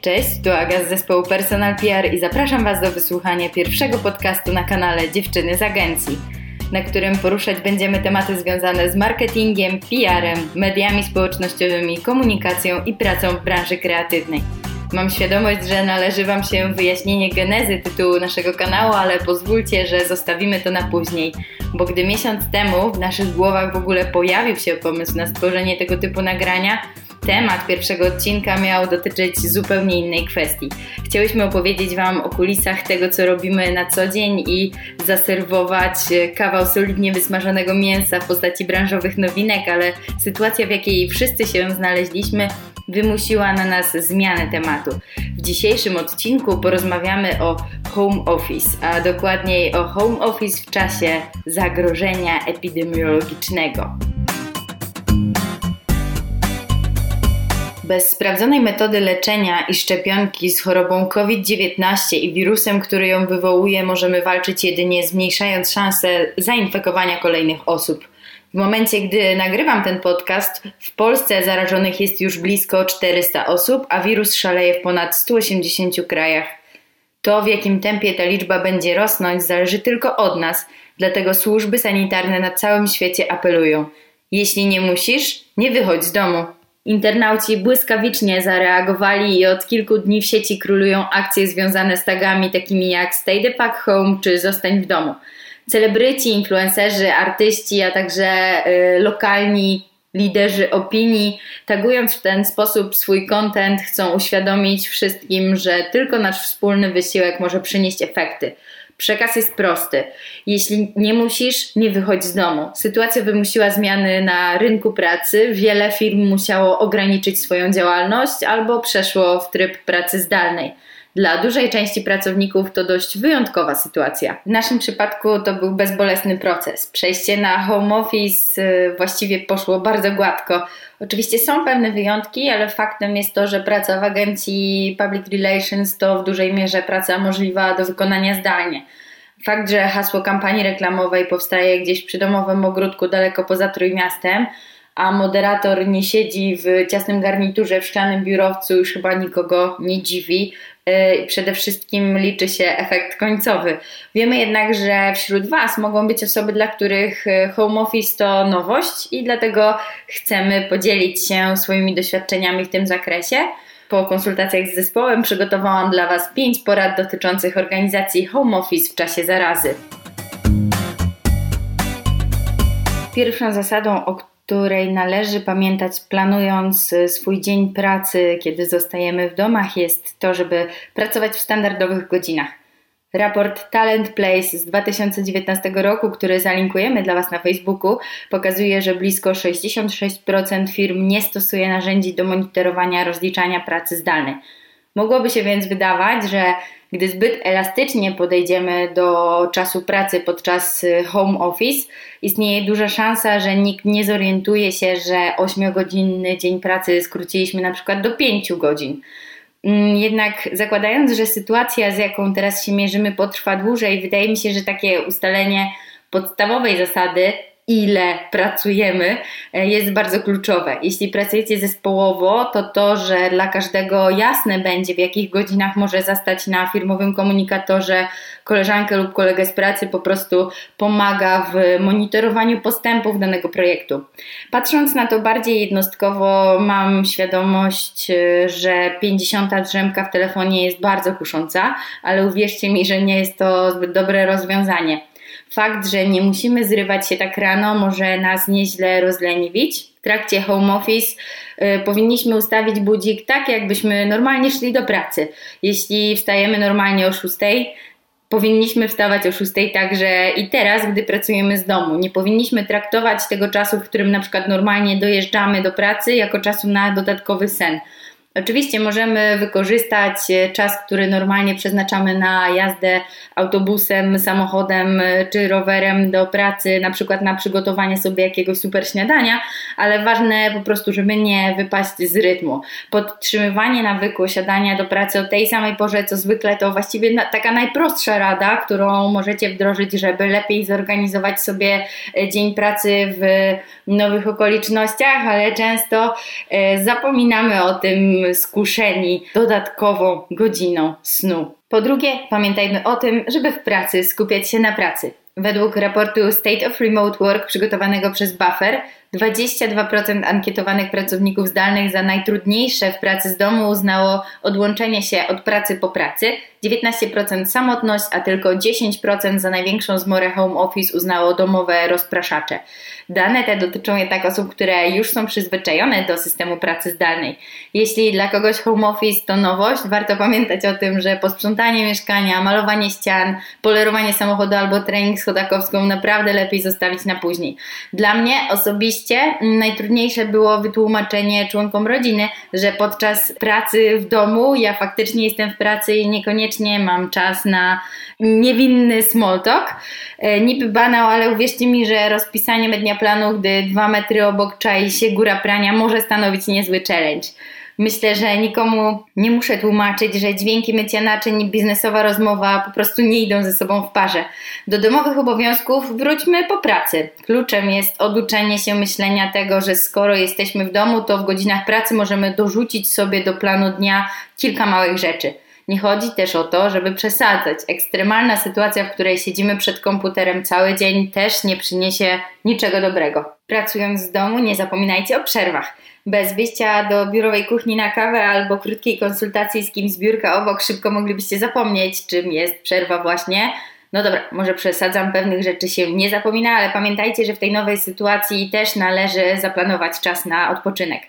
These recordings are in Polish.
Cześć, tu Aga z zespołu Personal PR i zapraszam Was do wysłuchania pierwszego podcastu na kanale Dziewczyny z Agencji, na którym poruszać będziemy tematy związane z marketingiem, PR-em, mediami społecznościowymi, komunikacją i pracą w branży kreatywnej. Mam świadomość, że należy Wam się wyjaśnienie genezy tytułu naszego kanału, ale pozwólcie, że zostawimy to na później, bo gdy miesiąc temu w naszych głowach w ogóle pojawił się pomysł na stworzenie tego typu nagrania, temat pierwszego odcinka miał dotyczyć zupełnie innej kwestii. Chciałyśmy opowiedzieć Wam o kulisach tego, co robimy na co dzień i zaserwować kawał solidnie wysmażonego mięsa w postaci branżowych nowinek, ale sytuacja, w jakiej wszyscy się znaleźliśmy, wymusiła na nas zmianę tematu. W dzisiejszym odcinku porozmawiamy o home office, a dokładniej o home office w czasie zagrożenia epidemiologicznego. Bez sprawdzonej metody leczenia i szczepionki z chorobą COVID-19 i wirusem, który ją wywołuje, możemy walczyć jedynie zmniejszając szanse zainfekowania kolejnych osób. W momencie, gdy nagrywam ten podcast, w Polsce zarażonych jest już blisko 400 osób, a wirus szaleje w ponad 180 krajach. To, w jakim tempie ta liczba będzie rosnąć, zależy tylko od nas, dlatego służby sanitarne na całym świecie apelują: jeśli nie musisz, nie wychodź z domu. Internauci błyskawicznie zareagowali i od kilku dni w sieci królują akcje związane z tagami takimi jak Stay the Pack Home czy Zostań w domu. Celebryci, influencerzy, artyści, a także y, lokalni liderzy opinii, tagując w ten sposób swój content, chcą uświadomić wszystkim, że tylko nasz wspólny wysiłek może przynieść efekty. Przekaz jest prosty. Jeśli nie musisz, nie wychodź z domu. Sytuacja wymusiła zmiany na rynku pracy. Wiele firm musiało ograniczyć swoją działalność albo przeszło w tryb pracy zdalnej. Dla dużej części pracowników to dość wyjątkowa sytuacja. W naszym przypadku to był bezbolesny proces. Przejście na home office y, właściwie poszło bardzo gładko. Oczywiście są pewne wyjątki, ale faktem jest to, że praca w agencji Public Relations to w dużej mierze praca możliwa do wykonania zdalnie. Fakt, że hasło kampanii reklamowej powstaje gdzieś przy domowym ogródku daleko poza Trójmiastem, a moderator nie siedzi w ciasnym garniturze w szklanym biurowcu, już chyba nikogo nie dziwi. Y, przede wszystkim liczy się efekt końcowy. Wiemy jednak, że wśród Was mogą być osoby, dla których y, home office to nowość i dlatego chcemy podzielić się swoimi doświadczeniami w tym zakresie. Po konsultacjach z zespołem przygotowałam dla Was pięć porad dotyczących organizacji home office w czasie zarazy. Pierwszą zasadą, o której należy pamiętać planując y, swój dzień pracy, kiedy zostajemy w domach, jest to, żeby pracować w standardowych godzinach. Raport Talent Place z 2019 roku, który zalinkujemy dla Was na Facebooku, pokazuje, że blisko 66% firm nie stosuje narzędzi do monitorowania rozliczania pracy zdalnej. Mogłoby się więc wydawać, że gdy zbyt elastycznie podejdziemy do czasu pracy podczas y, home office, istnieje duża szansa, że nikt nie zorientuje się, że 8-godzinny dzień pracy skróciliśmy na przykład do 5 godzin. Mm, jednak zakładając, że sytuacja, z jaką teraz się mierzymy, potrwa dłużej, wydaje mi się, że takie ustalenie podstawowej zasady ile pracujemy, e, jest bardzo kluczowe. Jeśli pracujecie zespołowo, to to, że dla każdego jasne będzie, w jakich godzinach może zastać na firmowym komunikatorze koleżankę lub kolegę z pracy, po prostu pomaga w monitorowaniu postępów danego projektu. Patrząc na to bardziej jednostkowo, mam świadomość, e, że 50 drzemka w telefonie jest bardzo kusząca, ale uwierzcie mi, że nie jest to zbyt dobre rozwiązanie. Fakt, że nie musimy zrywać się tak rano, może nas nieźle rozleniwić. W trakcie home office y, powinniśmy ustawić budzik tak, jakbyśmy normalnie szli do pracy. Jeśli wstajemy normalnie o 6, powinniśmy wstawać o 6 także i teraz, gdy pracujemy z domu. Nie powinniśmy traktować tego czasu, w którym na przykład normalnie dojeżdżamy do pracy, jako czasu na dodatkowy sen. Oczywiście możemy wykorzystać e, czas, który normalnie przeznaczamy na jazdę autobusem, samochodem e, czy rowerem do pracy, na przykład na przygotowanie sobie jakiegoś super śniadania, ale ważne po prostu, żeby nie wypaść z rytmu. Podtrzymywanie nawyku siadania do pracy o tej samej porze co zwykle to właściwie taka najprostsza rada, którą możecie wdrożyć, żeby lepiej zorganizować sobie e, dzień pracy w nowych okolicznościach, ale często zapominamy o tym, skuszeni dodatkową godziną snu. Po drugie, pamiętajmy o tym, żeby w pracy skupiać się na pracy. Według raportu State of Remote Work przygotowanego przez Buffer, 22% ankietowanych pracowników zdalnych za najtrudniejsze w pracy z domu uznało odłączenie się od pracy po pracy, 19% samotność, a tylko 10% za największą zmorę home office uznało domowe rozpraszacze. Dane te dotyczą jednak osób, które już są przyzwyczajone do systemu pracy zdalnej. Jeśli dla kogoś home office to nowość, warto pamiętać o tym, że posprzątanie mieszkania, malowanie ścian, polerowanie samochodu albo trening schodakowską naprawdę lepiej zostawić na później. Dla mnie osobiście najtrudniejsze było wytłumaczenie członkom rodziny, że podczas pracy w domu ja faktycznie jestem w pracy i niekoniecznie mam czas na niewinny small talk. E, niby banał, ale uwierzcie mi, że rozpisanie mednia planu, gdy dwa metry obok czai się góra prania, może stanowić niezły challenge. Myślę, że nikomu nie muszę tłumaczyć, że dźwięki mycia naczyń i biznesowa rozmowa po prostu nie idą ze sobą w parze. Do domowych obowiązków wróćmy po pracy. Kluczem jest oduczenie się myślenia tego, że skoro jesteśmy w domu, to w godzinach pracy możemy dorzucić sobie do planu dnia kilka małych rzeczy. Nie chodzi też o to, żeby przesadzać. Ekstremalna sytuacja, w której siedzimy przed komputerem cały dzień, też nie przyniesie niczego dobrego. Pracując z domu, nie zapominajcie o przerwach. Bez wyjścia do biurowej kuchni na kawę albo krótkiej konsultacji z kimś z biurka obok, szybko moglibyście zapomnieć, czym jest przerwa właśnie no dobra, może przesadzam, pewnych rzeczy się nie zapomina, ale pamiętajcie, że w tej nowej sytuacji też należy zaplanować czas na odpoczynek.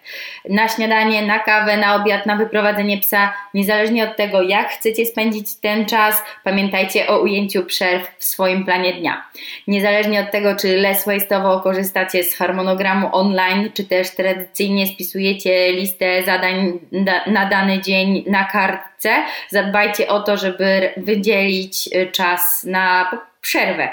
Na śniadanie, na kawę, na obiad, na wyprowadzenie psa, niezależnie od tego, jak chcecie spędzić ten czas, pamiętajcie o ujęciu przerw w swoim planie dnia. Niezależnie od tego, czy less waste'owo korzystacie z harmonogramu online, czy też tradycyjnie spisujecie listę zadań na dany dzień na kartce, zadbajcie o to, żeby wydzielić czas na przerwę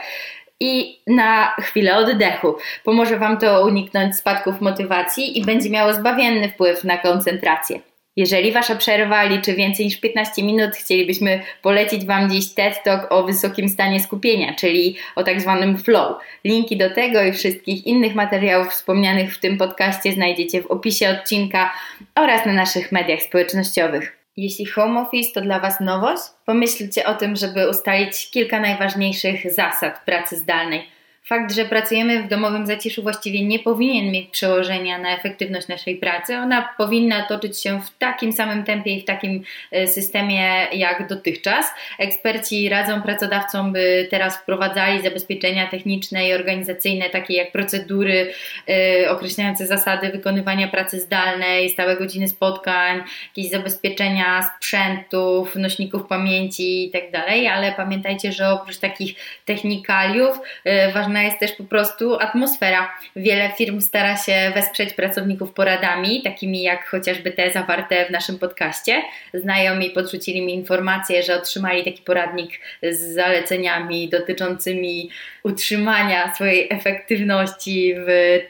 i na chwilę oddechu. Pomoże Wam to uniknąć spadków motywacji i będzie miało zbawienny wpływ na koncentrację. Jeżeli Wasza przerwa liczy więcej niż 15 minut, chcielibyśmy polecić Wam dziś TED Talk o wysokim stanie skupienia, czyli o tak zwanym flow. Linki do tego i wszystkich innych materiałów wspomnianych w tym podcaście znajdziecie w opisie odcinka oraz na naszych mediach społecznościowych. Jeśli home office to dla Was nowość, pomyślcie o tym, żeby ustalić kilka najważniejszych zasad pracy zdalnej Fakt, że pracujemy w domowym zaciszu właściwie nie powinien mieć przełożenia na efektywność naszej pracy. Ona powinna toczyć się w takim samym tempie i w takim e, systemie jak dotychczas. Eksperci radzą pracodawcom, by teraz wprowadzali zabezpieczenia techniczne i organizacyjne, takie jak procedury yy, określające zasady wykonywania pracy zdalnej, stałe godziny spotkań, jakieś zabezpieczenia sprzętów, nośników pamięci itd. Tak ale pamiętajcie, że oprócz takich technikaliów yy, ważne ważna jest też po prostu atmosfera. Wiele firm stara się wesprzeć pracowników poradami, takimi jak chociażby te zawarte w naszym podcaście. Znajomi podrzucili mi informację, że otrzymali taki poradnik z zaleceniami dotyczącymi utrzymania swojej efektywności w,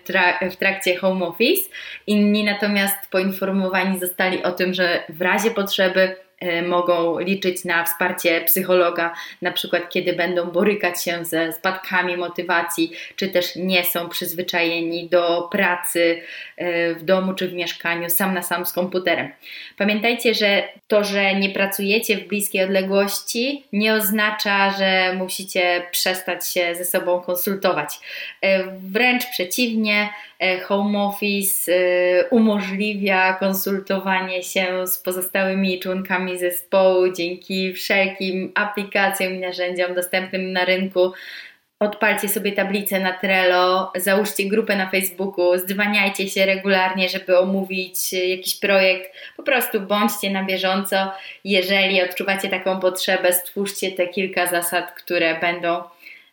w trakcie home office. Inni natomiast poinformowani zostali o tym, że w razie potrzeby mogą liczyć na wsparcie psychologa, na przykład kiedy będą borykać się ze spadkami motywacji, czy też nie są przyzwyczajeni do pracy e, w domu czy w mieszkaniu sam na sam z komputerem. Pamiętajcie, że to, że nie pracujecie w bliskiej odległości, nie oznacza, że musicie przestać się ze sobą konsultować. E, wręcz przeciwnie, home office e, umożliwia konsultowanie się z pozostałymi członkami zespołu dzięki wszelkim aplikacjom i narzędziom dostępnym na rynku. Odpalcie sobie tablicę na Trello, załóżcie grupę na Facebooku, zdzwaniajcie się regularnie, żeby omówić jakiś projekt. Po prostu bądźcie na bieżąco. Jeżeli odczuwacie taką potrzebę, stwórzcie te kilka zasad, które będą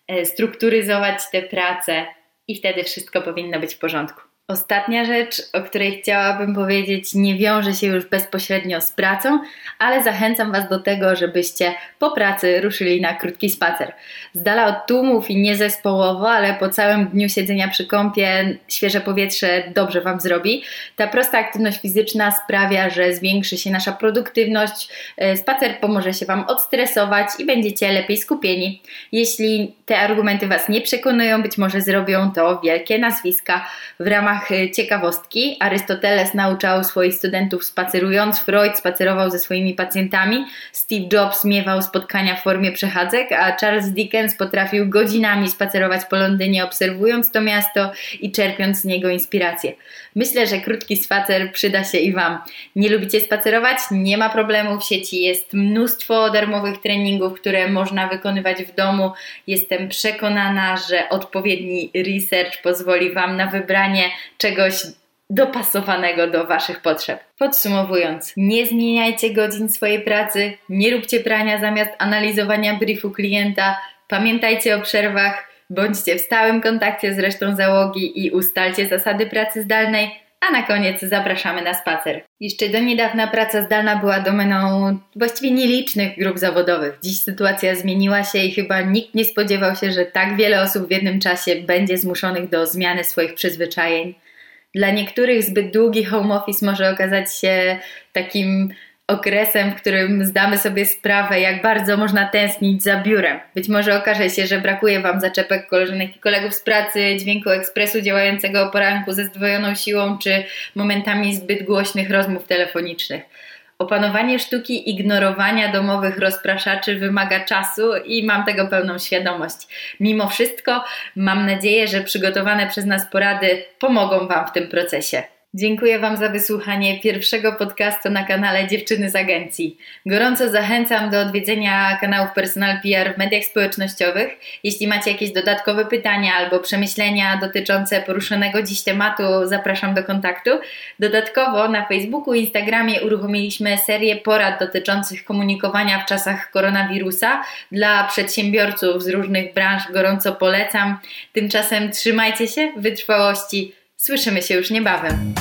e, strukturyzować tę pracę i wtedy wszystko powinno być w porządku. Ostatnia rzecz, o której chciałabym powiedzieć, nie wiąże się już bezpośrednio z pracą, ale zachęcam Was do tego, żebyście po pracy ruszyli na krótki spacer. Z dala od tłumów i nie zespołowo, ale po całym dniu siedzenia przy kąpie świeże powietrze dobrze Wam zrobi. Ta prosta aktywność fizyczna sprawia, że zwiększy się nasza produktywność. E, spacer pomoże się Wam odstresować i będziecie lepiej skupieni. Jeśli te argumenty Was nie przekonują, być może zrobią to wielkie nazwiska w ramach ramach y, ciekawostki, Arystoteles nauczał swoich studentów spacerując, Freud spacerował ze swoimi pacjentami, Steve Jobs miewał spotkania w formie przechadzek, a Charles Dickens potrafił godzinami spacerować po Londynie, obserwując to miasto i czerpiąc z niego inspirację. Myślę, że krótki spacer przyda się i Wam. Nie lubicie spacerować? Nie ma problemu. W sieci jest mnóstwo darmowych treningów, które można wykonywać w domu. Jestem przekonana, że odpowiedni research pozwoli Wam na wybranie czegoś dopasowanego do Waszych potrzeb. Podsumowując, nie zmieniajcie godzin swojej pracy, nie róbcie prania zamiast analizowania briefu klienta, pamiętajcie o przerwach, bądźcie w stałym kontakcie z resztą załogi i ustalcie zasady pracy zdalnej, a na koniec zapraszamy na spacer. Jeszcze do niedawna praca zdalna była domeną właściwie nielicznych grup zawodowych. Dziś sytuacja zmieniła się i chyba nikt nie spodziewał się, że tak wiele osób w jednym czasie będzie zmuszonych do zmiany swoich przyzwyczajeń. Dla niektórych zbyt długi home office może okazać się takim okresem, w którym zdamy sobie sprawę, jak bardzo można tęsknić za biurem. Być może okaże się, że brakuje Wam zaczepek koleżanek i kolegów z pracy, dźwięku ekspresu działającego o poranku ze zdwojoną siłą, czy momentami zbyt głośnych rozmów telefonicznych. Opanowanie sztuki ignorowania domowych rozpraszaczy wymaga czasu i mam tego pełną świadomość. Mimo wszystko mam nadzieję, że przygotowane przez nas porady pomogą Wam w tym procesie. Dziękuję Wam za wysłuchanie pierwszego podcastu na kanale Dziewczyny z Agencji. Gorąco zachęcam do odwiedzenia kanałów Personal PR w mediach społecznościowych. Jeśli macie jakieś dodatkowe pytania albo przemyślenia dotyczące poruszonego dziś tematu, zapraszam do kontaktu. Dodatkowo na Facebooku i Instagramie uruchomiliśmy serię porad dotyczących komunikowania w czasach koronawirusa dla przedsiębiorców z różnych branż. Gorąco polecam. Tymczasem trzymajcie się, wytrwałości Słyszymy się już niebawem.